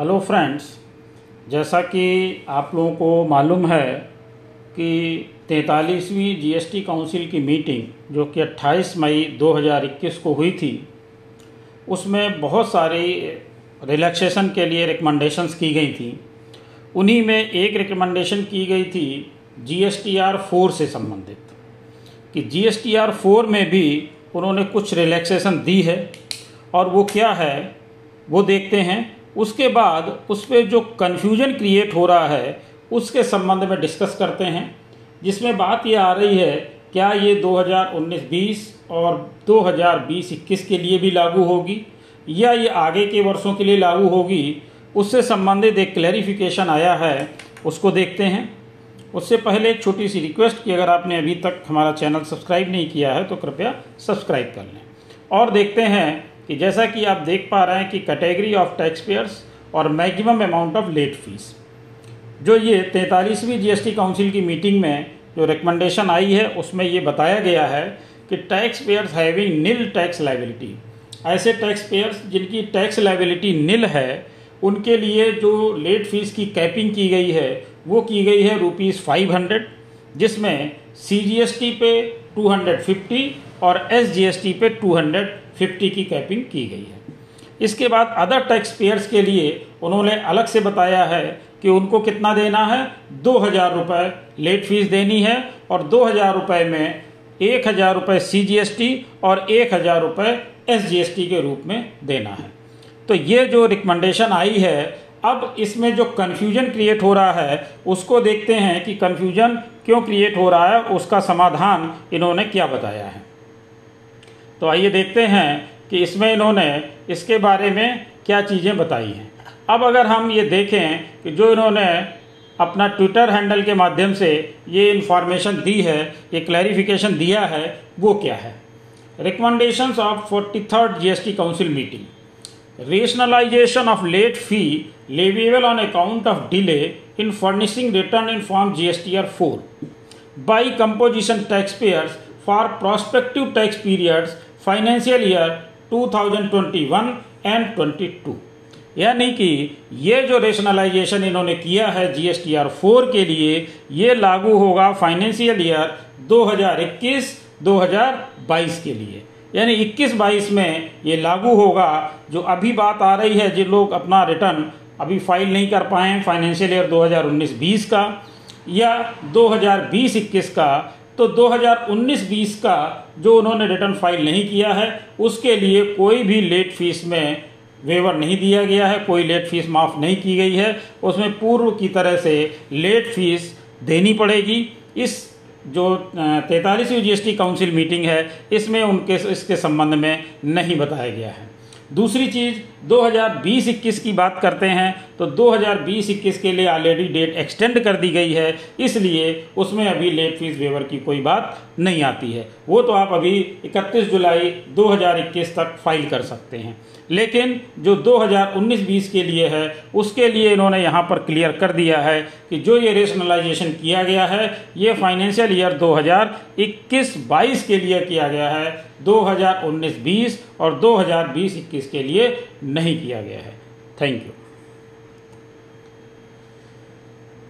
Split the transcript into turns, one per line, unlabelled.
Hello friends जैसा कि आप लोगों को मालूम है कि तैंतालीसवीं जीएसटी काउंसिल की मीटिंग जो कि 28 मई 2021 को हुई थी, उसमें बहुत सारी रिलैक्सेशन के लिए रिकमेंडेशंस की गई थी। उन्हीं में एक रिकमेंडेशन की गई थी जीएसटीआर फोर से संबंधित, कि जीएसटीआर फोर में भी उन्होंने कुछ रिलैक्सेशन दी है। और वो क्या है, वो देखते हैं। उसके बाद उस पर जो कन्फ्यूज़न क्रिएट हो रहा है, उसके संबंध में डिस्कस करते हैं, जिसमें बात ये आ रही है, क्या ये 2019-20 और 2020-21 के लिए भी लागू होगी, या ये आगे के वर्षों के लिए लागू होगी, उससे संबंधित एक क्लैरिफिकेशन आया है, उसको देखते हैं। उससे पहले एक छोटी सी रिक्वेस्ट कि, अगर आपने अभी तक हमारा चैनल सब्सक्राइब नहीं किया है तो कृपया सब्सक्राइब कर लें। और देखते हैं कि जैसा कि आप देख पा रहे हैं कि कैटेगरी ऑफ़ टैक्स पेयर्स और maximum amount of late fees जो ये तैंतालीसवीं जीएसटी काउंसिल की मीटिंग में जो रिकमेंडेशन आई है, उसमें ये बताया गया है कि tax payers having nil tax liability ऐसे टैक्स पेयर्स जिनकी टैक्स लाइबिलिटी निल है, उनके लिए जो लेट फ़ीस की कैपिंग की गई है, वो की गई है रुपीज़ फाइव हंड्रेड जिसमें सी जी एस टी पे टू हंड्रेड फिफ्टी और एस जी एस टी पे टू हंड्रेड फिफ्टी की कैपिंग की गई है। इसके बाद अदर टैक्स पेयर्स के लिए उन्होंने अलग से बताया है कि उनको कितना देना है? दो हज़ार रुपये लेट फ़ीस देनी है और दो हज़ार रुपये में एक हज़ार रुपये सी जी एस टी और एक हज़ार रुपये एस जी एस टी के रूप में देना है। तो ये जो रिकमेंडेशन आई है अब इसमें जो कन्फ्यूज़न क्रिएट हो रहा है, उसको देखते हैं कि कन्फ्यूज़न क्यों क्रिएट हो रहा है, उसका समाधान इन्होंने क्या बताया है। तो आइए देखते हैं कि इसमें इन्होंने इसके बारे में क्या चीज़ें बताई हैं। अब अगर हम ये देखें कि जो इन्होंने अपना ट्विटर हैंडल के माध्यम से ये इन्फॉर्मेशन दी है, ये क्लैरिफिकेशन दिया है, वो क्या है? Recommendations of forty third G council meeting leviable on account of delay in furnishing return in form G S T R four by composition tax payers for prospective tax periods financial year 2021 and 22 यानी कि ये जो rationalisation इन्होंने किया है G S T R four के लिए, ये लागू होगा फाइनेंशियल ईयर 2021-2022 के लिए। यानी 21-22 में ये लागू होगा, जो अभी बात आ रही है, जिन लोग अपना रिटर्न अभी फ़ाइल नहीं कर पाए फाइनेंशियल ईयर 2019-20 का या 2020-21 का तो 2019-20 का जो उन्होंने रिटर्न फ़ाइल नहीं किया है, उसके लिए कोई भी लेट फ़ीस में वेवर नहीं दिया गया है, कोई लेट फ़ीस माफ़ नहीं की गई है। उसमें पूर्व की तरह से लेट फ़ीस देनी पड़ेगी। इस जो तैतालीसवीं जीएसटी काउंसिल मीटिंग है, इसमें उनके, इसके संबंध में नहीं बताया गया है। दूसरी चीज़ 2020-21 की बात करते हैं तो 2020-21 के लिए ऑलरेडी डेट एक्सटेंड कर दी गई है। इसलिए उसमें अभी लेट फ़ीस वेवर की कोई बात नहीं आती है। वो तो आप अभी 31 जुलाई 2021 तक फ़ाइल कर सकते हैं। लेकिन जो 2019-20 के लिए है, उसके लिए इन्होंने यहाँ पर क्लियर कर दिया है कि जो ये रेशनलाइजेशन किया गया है, ये फाइनेंशियल ईयर 2021-22 के लिए किया गया है। 2019-20 और 2020-21 के लिए नहीं किया गया है। Thank you